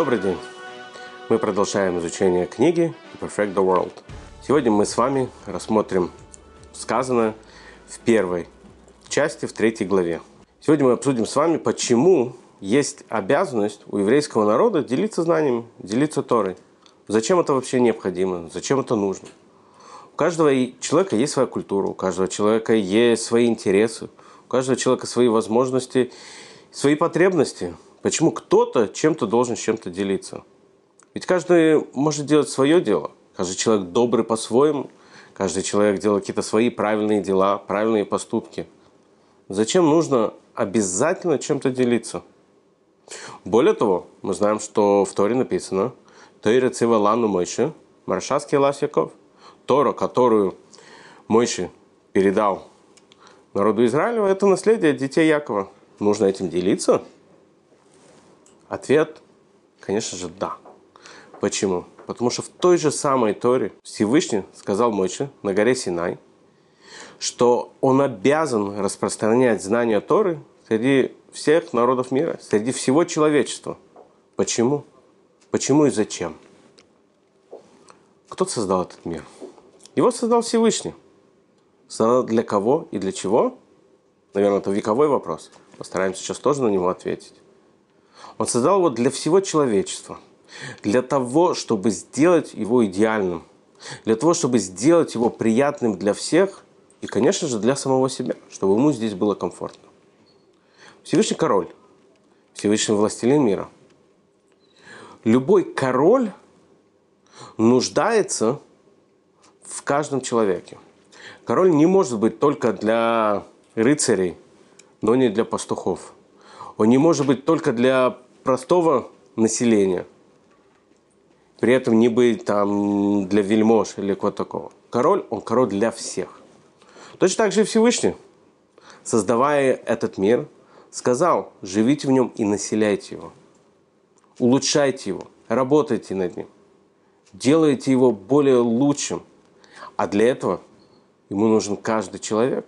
Добрый день! Мы продолжаем изучение книги «To Perfect the World». Сегодня мы с вами рассмотрим сказанное в первой части, в третьей главе. Сегодня мы обсудим с вами, почему есть обязанность у еврейского народа делиться знаниями, делиться Торой. Зачем это вообще необходимо? Зачем это нужно? У каждого человека есть своя культура, у каждого человека есть свои интересы, у каждого человека свои возможности, свои потребности – Почему кто-то чем-то должен с чем-то делиться? Ведь каждый может делать свое дело. Каждый человек добрый по-своему. Каждый человек делает какие-то свои правильные дела, правильные поступки. Зачем нужно обязательно чем-то делиться? Более того, мы знаем, что в Торе написано «Тойра цива лану Мойши, Маршаский лас Яков». Тора, которую Мойши передал народу Израиля, это наследие детей Якова. Нужно этим делиться – Ответ, конечно же, да. Почему? Потому что в той же самой Торе Всевышний сказал Мойше на горе Синай, что он обязан распространять знания Торы среди всех народов мира, среди всего человечества. Почему? Почему и зачем? Кто создал этот мир? Его создал Всевышний. Создал для кого и для чего? Наверное, это вековой вопрос. Постараемся сейчас тоже на него ответить. Он создал его для всего человечества. Для того, чтобы сделать его идеальным. Для того, чтобы сделать его приятным для всех. И, конечно же, для самого себя. Чтобы ему здесь было комфортно. Всевышний король. Всевышний властелин мира. Любой король нуждается в каждом человеке. Король не может быть только для рыцарей, но не для пастухов. Он не может быть только для простого населения. При этом не быть там для вельмож или кого-то такого. Король, он король для всех. Точно так же и Всевышний, создавая этот мир, сказал, живите в нем и населяйте его. Улучшайте его, работайте над ним. Делайте его более лучшим. А для этого ему нужен каждый человек.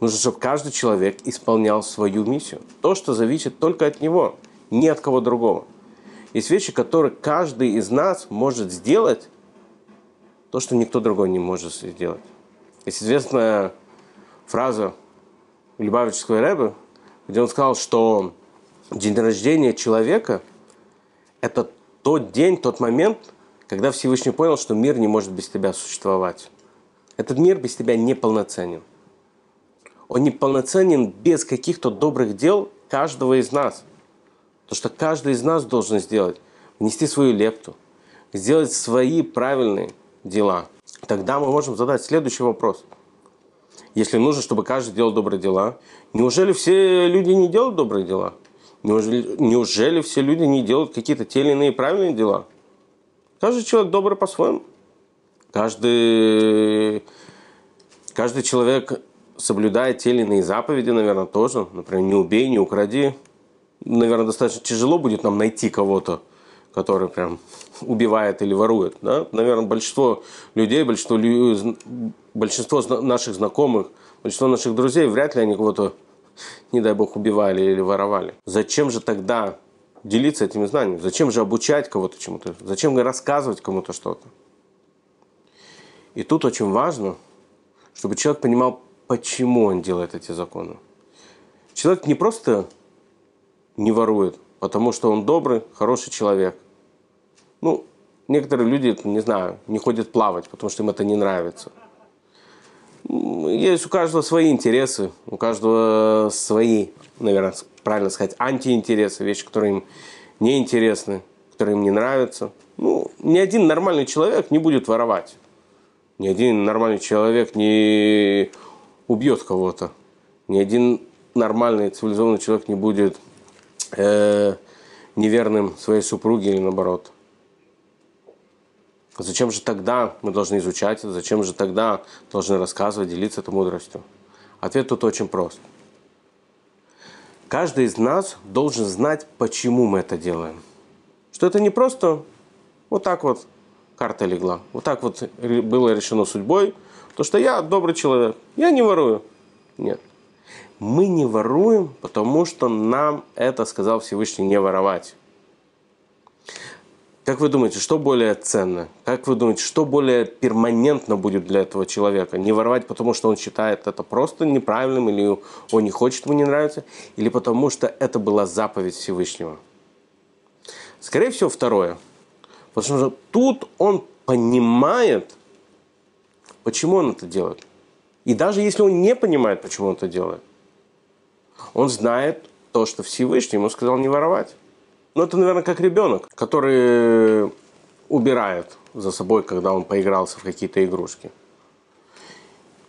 Нужно, чтобы каждый человек исполнял свою миссию. То, что зависит только от него – ни от кого другого. Есть вещи, которые каждый из нас может сделать, то, что никто другой не может сделать. Есть известная фраза Любавического Рэба, где он сказал, что день рождения человека – это тот день, тот момент, когда Всевышний понял, что мир не может без тебя существовать. Этот мир без тебя неполноценен. Он неполноценен без каких-то добрых дел каждого из нас – то, что каждый из нас должен сделать, внести свою лепту, сделать свои правильные дела. Тогда мы можем задать следующий вопрос. Если нужно, чтобы каждый делал добрые дела, неужели все люди не делают добрые дела? Неужели, неужели все люди не делают какие-то те или иные правильные дела? Каждый человек добрый по-своему. Каждый, каждый человек соблюдает те или иные заповеди, наверное, тоже. Например, не убей, не укради, наверное, достаточно тяжело будет нам найти кого-то, который прям убивает или ворует. Да? Наверное, большинство людей, большинство, большинство наших знакомых, большинство наших друзей, вряд ли они кого-то, не дай бог, убивали или воровали. Зачем же тогда делиться этими знаниями? Зачем же обучать кого-то чему-то? Зачем рассказывать кому-то что-то? И тут очень важно, чтобы человек понимал, почему он делает эти законы. Человек не просто не ворует, потому что он добрый, хороший человек. Ну, некоторые люди, не знаю, не ходят плавать, потому что им это не нравится. Есть у каждого свои интересы, у каждого свои, наверное, правильно сказать, антиинтересы, вещи, которые им не интересны, которые им не нравятся. Ну, ни один нормальный человек не будет воровать. Ни один нормальный человек не убьет кого-то. Ни один нормальный цивилизованный человек не будет э, неверным своей супруге или наоборот. Зачем же тогда мы должны изучать это? Зачем же тогда должны рассказывать, делиться этой мудростью? Ответ тут очень прост. Каждый из нас должен знать, почему мы это делаем. Что это не просто вот так вот карта легла. Вот так вот было решено судьбой. То, что я добрый человек, я не ворую. Нет. Мы не воруем, потому что нам это сказал Всевышний не воровать. Как вы думаете, что более ценно? Как вы думаете, что более перманентно будет для этого человека? Не воровать, потому что он считает это просто неправильным, или он не хочет, ему не нравится, или потому что это была заповедь Всевышнего? Скорее всего, второе. Потому что тут он понимает, почему он это делает. И даже если он не понимает, почему он это делает, он знает то, что Всевышний ему сказал не воровать. Ну, это, наверное, как ребенок, который убирает за собой, когда он поигрался в какие-то игрушки.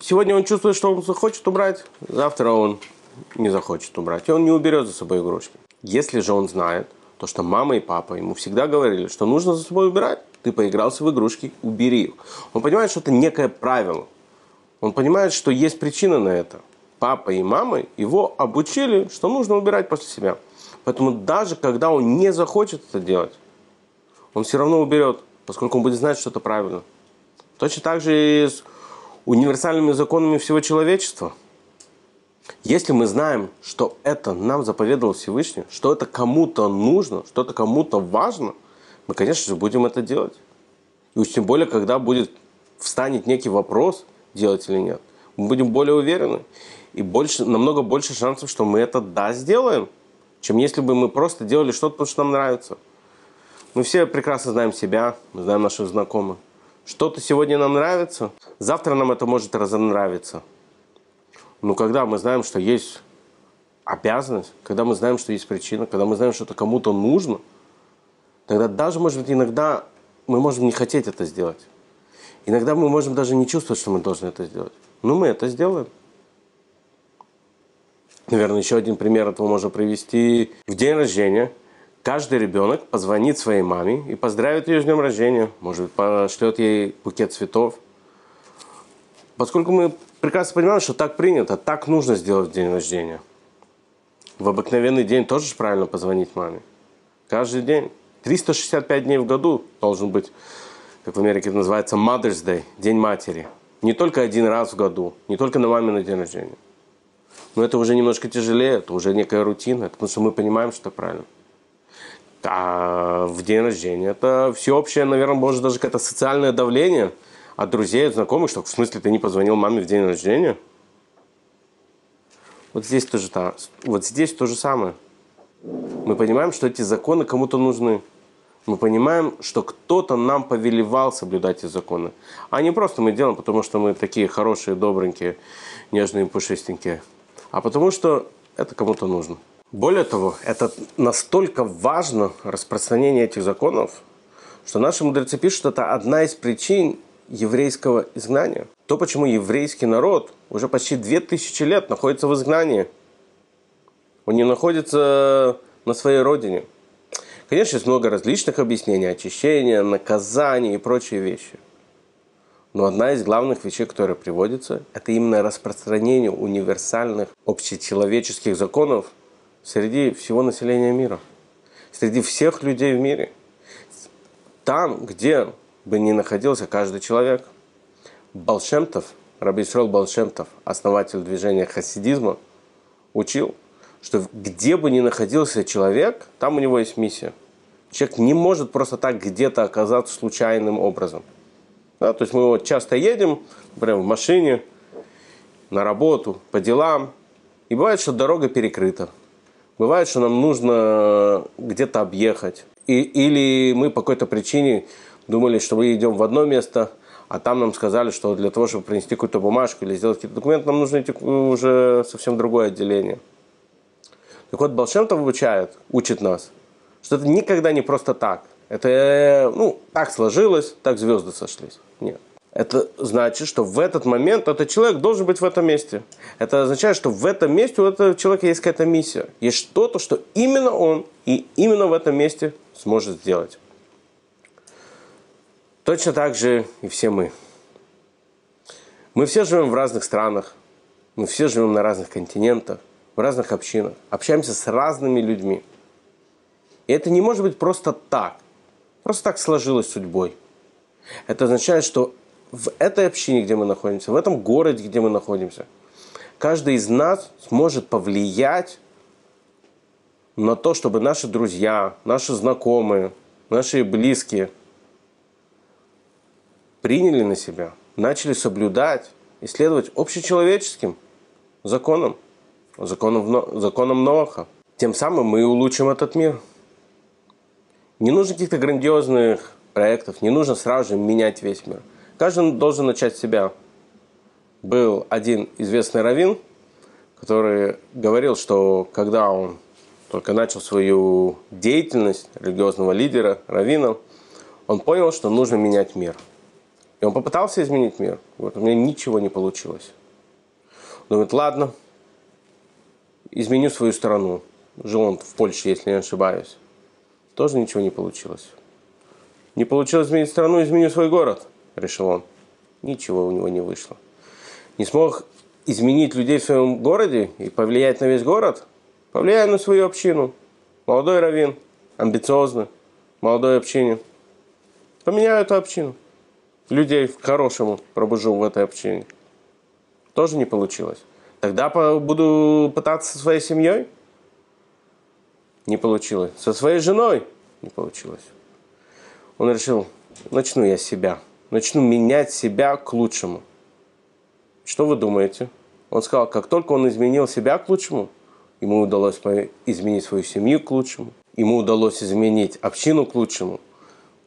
Сегодня он чувствует, что он захочет убрать, завтра он не захочет убрать, и он не уберет за собой игрушки. Если же он знает, то что мама и папа ему всегда говорили, что нужно за собой убирать, ты поигрался в игрушки, убери их. Он понимает, что это некое правило. Он понимает, что есть причина на это. Папа и мама его обучили, что нужно убирать после себя. Поэтому даже когда он не захочет это делать, он все равно уберет, поскольку он будет знать, что это правильно. Точно так же и с универсальными законами всего человечества. Если мы знаем, что это нам заповедовал Всевышний, что это кому-то нужно, что это кому-то важно, мы, конечно же, будем это делать. И уж тем более, когда будет встанет некий вопрос, делать или нет, мы будем более уверены. И больше, намного больше шансов, что мы это да сделаем чем если бы мы просто делали что-то, потому что нам нравится. Мы все прекрасно знаем себя, мы знаем наших знакомых. Что-то сегодня нам нравится, завтра нам это может разонравиться. Но когда мы знаем, что есть обязанность, когда мы знаем, что есть причина, когда мы знаем, что это кому-то нужно, тогда даже, может быть, иногда мы можем не хотеть это сделать. Иногда мы можем даже не чувствовать, что мы должны это сделать. Но мы это сделаем. Наверное, еще один пример этого можно привести. В день рождения каждый ребенок позвонит своей маме и поздравит ее с днем рождения. Может быть, пошлет ей букет цветов. Поскольку мы прекрасно понимаем, что так принято, так нужно сделать в день рождения. В обыкновенный день тоже правильно позвонить маме. Каждый день. 365 дней в году должен быть, как в Америке это называется, Mother's Day, День матери. Не только один раз в году, не только на маме день рождения. Но это уже немножко тяжелее, это уже некая рутина, потому что мы понимаем, что это правильно. А в день рождения это всеобщее, наверное, может даже какое-то социальное давление от друзей, от знакомых, что в смысле ты не позвонил маме в день рождения? Вот здесь тоже та, вот здесь то же самое. Мы понимаем, что эти законы кому-то нужны. Мы понимаем, что кто-то нам повелевал соблюдать эти законы. А не просто мы делаем, потому что мы такие хорошие, добренькие, нежные, пушистенькие а потому что это кому-то нужно. Более того, это настолько важно, распространение этих законов, что наши мудрецы пишут, что это одна из причин еврейского изгнания. То, почему еврейский народ уже почти две тысячи лет находится в изгнании. Он не находится на своей родине. Конечно, есть много различных объяснений, очищения, наказания и прочие вещи – но одна из главных вещей, которая приводится, это именно распространение универсальных общечеловеческих законов среди всего населения мира, среди всех людей в мире. Там, где бы ни находился каждый человек. Балшемтов, Раби Исрол Балшемтов, основатель движения хасидизма, учил, что где бы ни находился человек, там у него есть миссия. Человек не может просто так где-то оказаться случайным образом – да, то есть мы вот часто едем, прям в машине, на работу, по делам. И бывает, что дорога перекрыта. Бывает, что нам нужно где-то объехать. И, или мы по какой-то причине думали, что мы идем в одно место, а там нам сказали, что для того, чтобы принести какую-то бумажку или сделать какие-то документы, нам нужно идти уже совсем другое отделение. Так вот, Балшемтов обучает, учит нас, что это никогда не просто так. Это, ну, так сложилось, так звезды сошлись. Нет. Это значит, что в этот момент этот человек должен быть в этом месте. Это означает, что в этом месте у этого человека есть какая-то миссия. Есть что-то, что именно он и именно в этом месте сможет сделать. Точно так же и все мы. Мы все живем в разных странах, мы все живем на разных континентах, в разных общинах, общаемся с разными людьми. И это не может быть просто так. Просто так сложилось судьбой. Это означает, что в этой общине, где мы находимся, в этом городе, где мы находимся, каждый из нас сможет повлиять на то, чтобы наши друзья, наши знакомые, наши близкие приняли на себя, начали соблюдать, исследовать общечеловеческим законам, законам, законам Ноаха. Тем самым мы улучшим этот мир. Не нужно каких-то грандиозных проектов, не нужно сразу же менять весь мир. Каждый должен начать с себя. Был один известный раввин, который говорил, что когда он только начал свою деятельность религиозного лидера, раввина, он понял, что нужно менять мир. И он попытался изменить мир. Вот у меня ничего не получилось. Говорит, ладно, изменю свою страну. Жил он в Польше, если не ошибаюсь. Тоже ничего не получилось. Не получилось изменить страну, изменю свой город, решил он. Ничего у него не вышло. Не смог изменить людей в своем городе и повлиять на весь город, повлияю на свою общину. Молодой раввин, амбициозный, молодой общине. Поменяю эту общину. Людей к хорошему пробужу в этой общине. Тоже не получилось. Тогда буду пытаться со своей семьей. Не получилось. Со своей женой не получилось. Он решил, начну я себя. Начну менять себя к лучшему. Что вы думаете? Он сказал, как только он изменил себя к лучшему, ему удалось изменить свою семью к лучшему, ему удалось изменить общину к лучшему,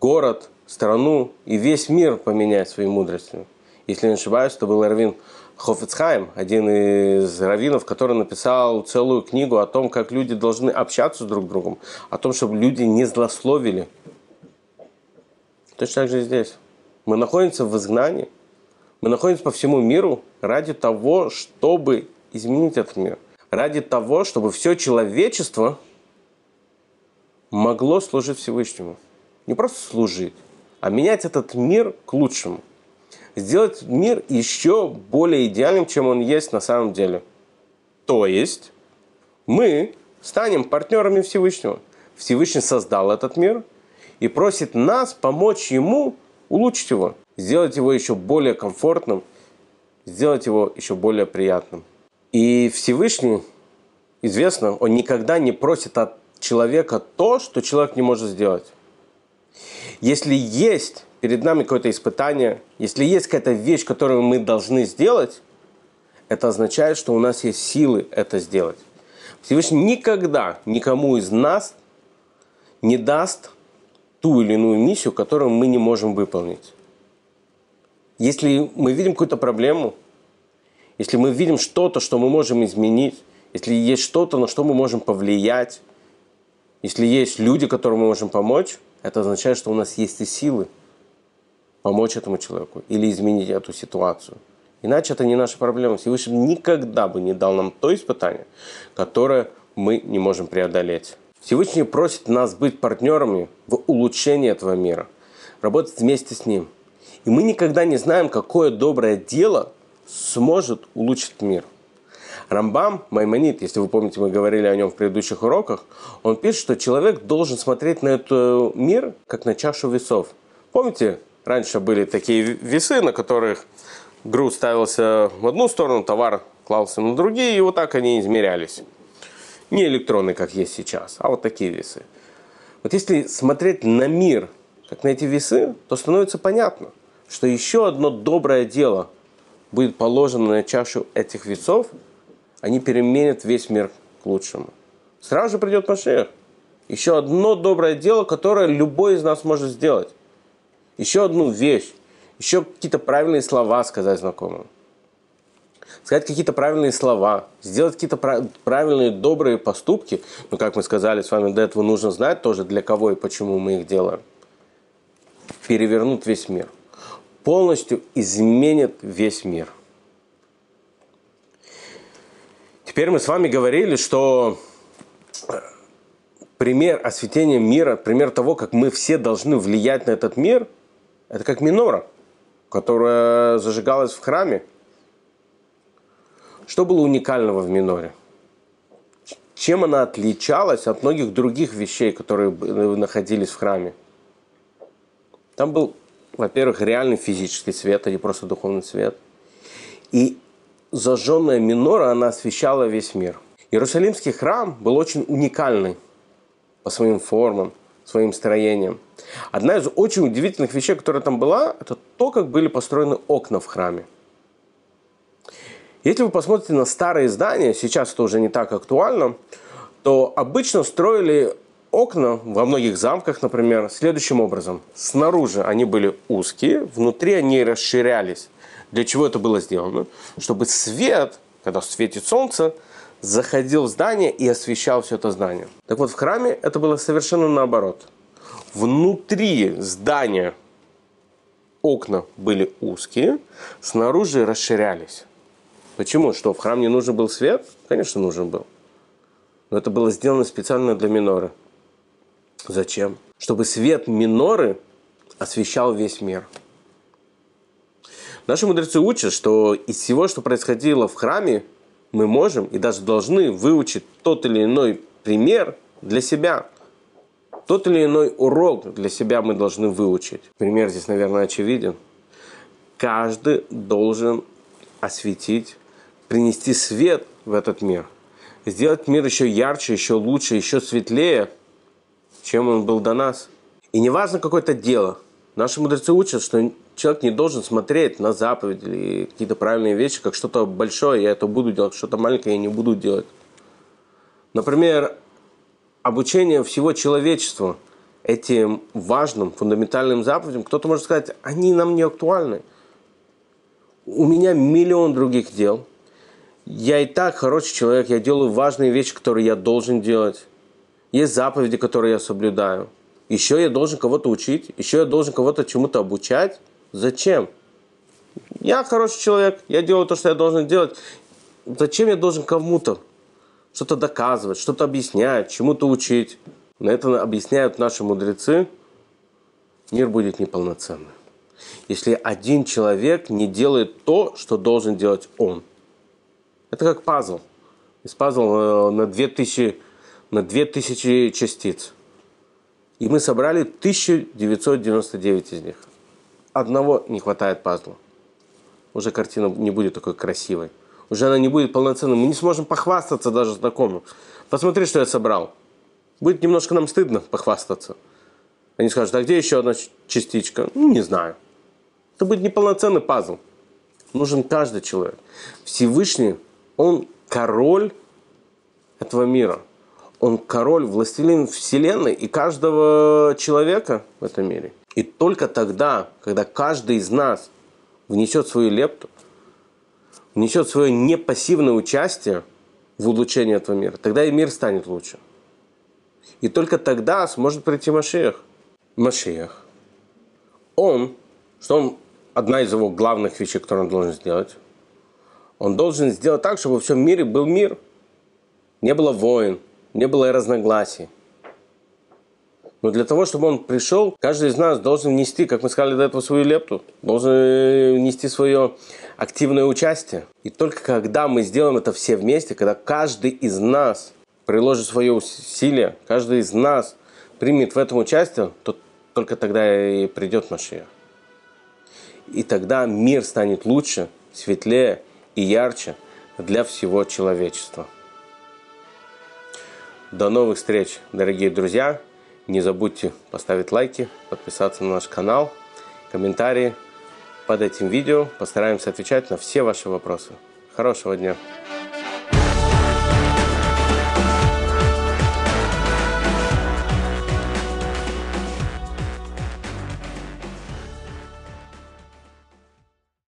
город, страну и весь мир поменять своей мудростью. Если не ошибаюсь, то был Эрвин Хофицхайм, один из раввинов, который написал целую книгу о том, как люди должны общаться друг с другом, о том, чтобы люди не злословили. Точно так же здесь. Мы находимся в изгнании, мы находимся по всему миру ради того, чтобы изменить этот мир. Ради того, чтобы все человечество могло служить Всевышнему. Не просто служить, а менять этот мир к лучшему. Сделать мир еще более идеальным, чем он есть на самом деле. То есть мы станем партнерами Всевышнего. Всевышний создал этот мир и просит нас помочь ему улучшить его сделать его еще более комфортным, сделать его еще более приятным. И Всевышний, известно, он никогда не просит от человека то, что человек не может сделать. Если есть перед нами какое-то испытание, если есть какая-то вещь, которую мы должны сделать, это означает, что у нас есть силы это сделать. Всевышний никогда никому из нас не даст ту или иную миссию, которую мы не можем выполнить. Если мы видим какую-то проблему, если мы видим что-то, что мы можем изменить, если есть что-то, на что мы можем повлиять, если есть люди, которым мы можем помочь, это означает, что у нас есть и силы помочь этому человеку или изменить эту ситуацию. Иначе это не наша проблема. Всевышний никогда бы не дал нам то испытание, которое мы не можем преодолеть. Всевышний просит нас быть партнерами в улучшении этого мира, работать вместе с ним – и мы никогда не знаем, какое доброе дело сможет улучшить мир. Рамбам, Маймонит, если вы помните, мы говорили о нем в предыдущих уроках, он пишет, что человек должен смотреть на этот мир, как на чашу весов. Помните, раньше были такие весы, на которых груз ставился в одну сторону, товар клался на другие, и вот так они измерялись. Не электронные, как есть сейчас, а вот такие весы. Вот если смотреть на мир, как на эти весы, то становится понятно, что еще одно доброе дело будет положено на чашу этих весов, они переменят весь мир к лучшему. Сразу же придет Машех. Еще одно доброе дело, которое любой из нас может сделать. Еще одну вещь. Еще какие-то правильные слова сказать знакомым. Сказать какие-то правильные слова. Сделать какие-то правильные, добрые поступки. Но, как мы сказали с вами до этого, нужно знать тоже, для кого и почему мы их делаем. Перевернут весь мир полностью изменит весь мир. Теперь мы с вами говорили, что пример осветения мира, пример того, как мы все должны влиять на этот мир, это как минора, которая зажигалась в храме. Что было уникального в миноре? Чем она отличалась от многих других вещей, которые находились в храме? Там был во-первых, реальный физический свет, а не просто духовный свет. И зажженная минора, она освещала весь мир. Иерусалимский храм был очень уникальный по своим формам, своим строением. Одна из очень удивительных вещей, которая там была, это то, как были построены окна в храме. Если вы посмотрите на старые здания, сейчас это уже не так актуально, то обычно строили окна во многих замках, например, следующим образом. Снаружи они были узкие, внутри они расширялись. Для чего это было сделано? Чтобы свет, когда светит солнце, заходил в здание и освещал все это здание. Так вот, в храме это было совершенно наоборот. Внутри здания окна были узкие, снаружи расширялись. Почему? Что, в храм не нужен был свет? Конечно, нужен был. Но это было сделано специально для миноры. Зачем? Чтобы свет миноры освещал весь мир. Наши мудрецы учат, что из всего, что происходило в храме, мы можем и даже должны выучить тот или иной пример для себя. Тот или иной урок для себя мы должны выучить. Пример здесь, наверное, очевиден. Каждый должен осветить принести свет в этот мир, сделать мир еще ярче, еще лучше, еще светлее, чем он был до нас. И не важно какое-то дело. Наши мудрецы учат, что человек не должен смотреть на заповеди или какие-то правильные вещи, как что-то большое, я это буду делать, что-то маленькое я не буду делать. Например, обучение всего человечества этим важным, фундаментальным заповедям, кто-то может сказать, они нам не актуальны. У меня миллион других дел – я и так хороший человек, я делаю важные вещи, которые я должен делать. Есть заповеди, которые я соблюдаю. Еще я должен кого-то учить, еще я должен кого-то чему-то обучать. Зачем? Я хороший человек, я делаю то, что я должен делать. Зачем я должен кому-то что-то доказывать, что-то объяснять, чему-то учить? На это объясняют наши мудрецы. Мир будет неполноценным. Если один человек не делает то, что должен делать он – это как пазл. Из пазл э, на 2000, на 2000 частиц. И мы собрали 1999 из них. Одного не хватает пазла. Уже картина не будет такой красивой. Уже она не будет полноценной. Мы не сможем похвастаться даже знакомым. Посмотри, что я собрал. Будет немножко нам стыдно похвастаться. Они скажут, а где еще одна частичка? Ну, не знаю. Это будет неполноценный пазл. Нужен каждый человек. Всевышний он король этого мира. Он король, властелин вселенной и каждого человека в этом мире. И только тогда, когда каждый из нас внесет свою лепту, внесет свое непассивное участие в улучшение этого мира, тогда и мир станет лучше. И только тогда сможет прийти Машиах. Машиах. Он, что он, одна из его главных вещей, которую он должен сделать, он должен сделать так, чтобы во всем мире был мир. Не было войн, не было разногласий. Но для того, чтобы он пришел, каждый из нас должен нести, как мы сказали до этого, свою лепту, должен нести свое активное участие. И только когда мы сделаем это все вместе, когда каждый из нас приложит свое усилие, каждый из нас примет в этом участие, то только тогда и придет Машия. И тогда мир станет лучше, светлее, и ярче для всего человечества. До новых встреч, дорогие друзья! Не забудьте поставить лайки, подписаться на наш канал, комментарии под этим видео. Постараемся отвечать на все ваши вопросы. Хорошего дня!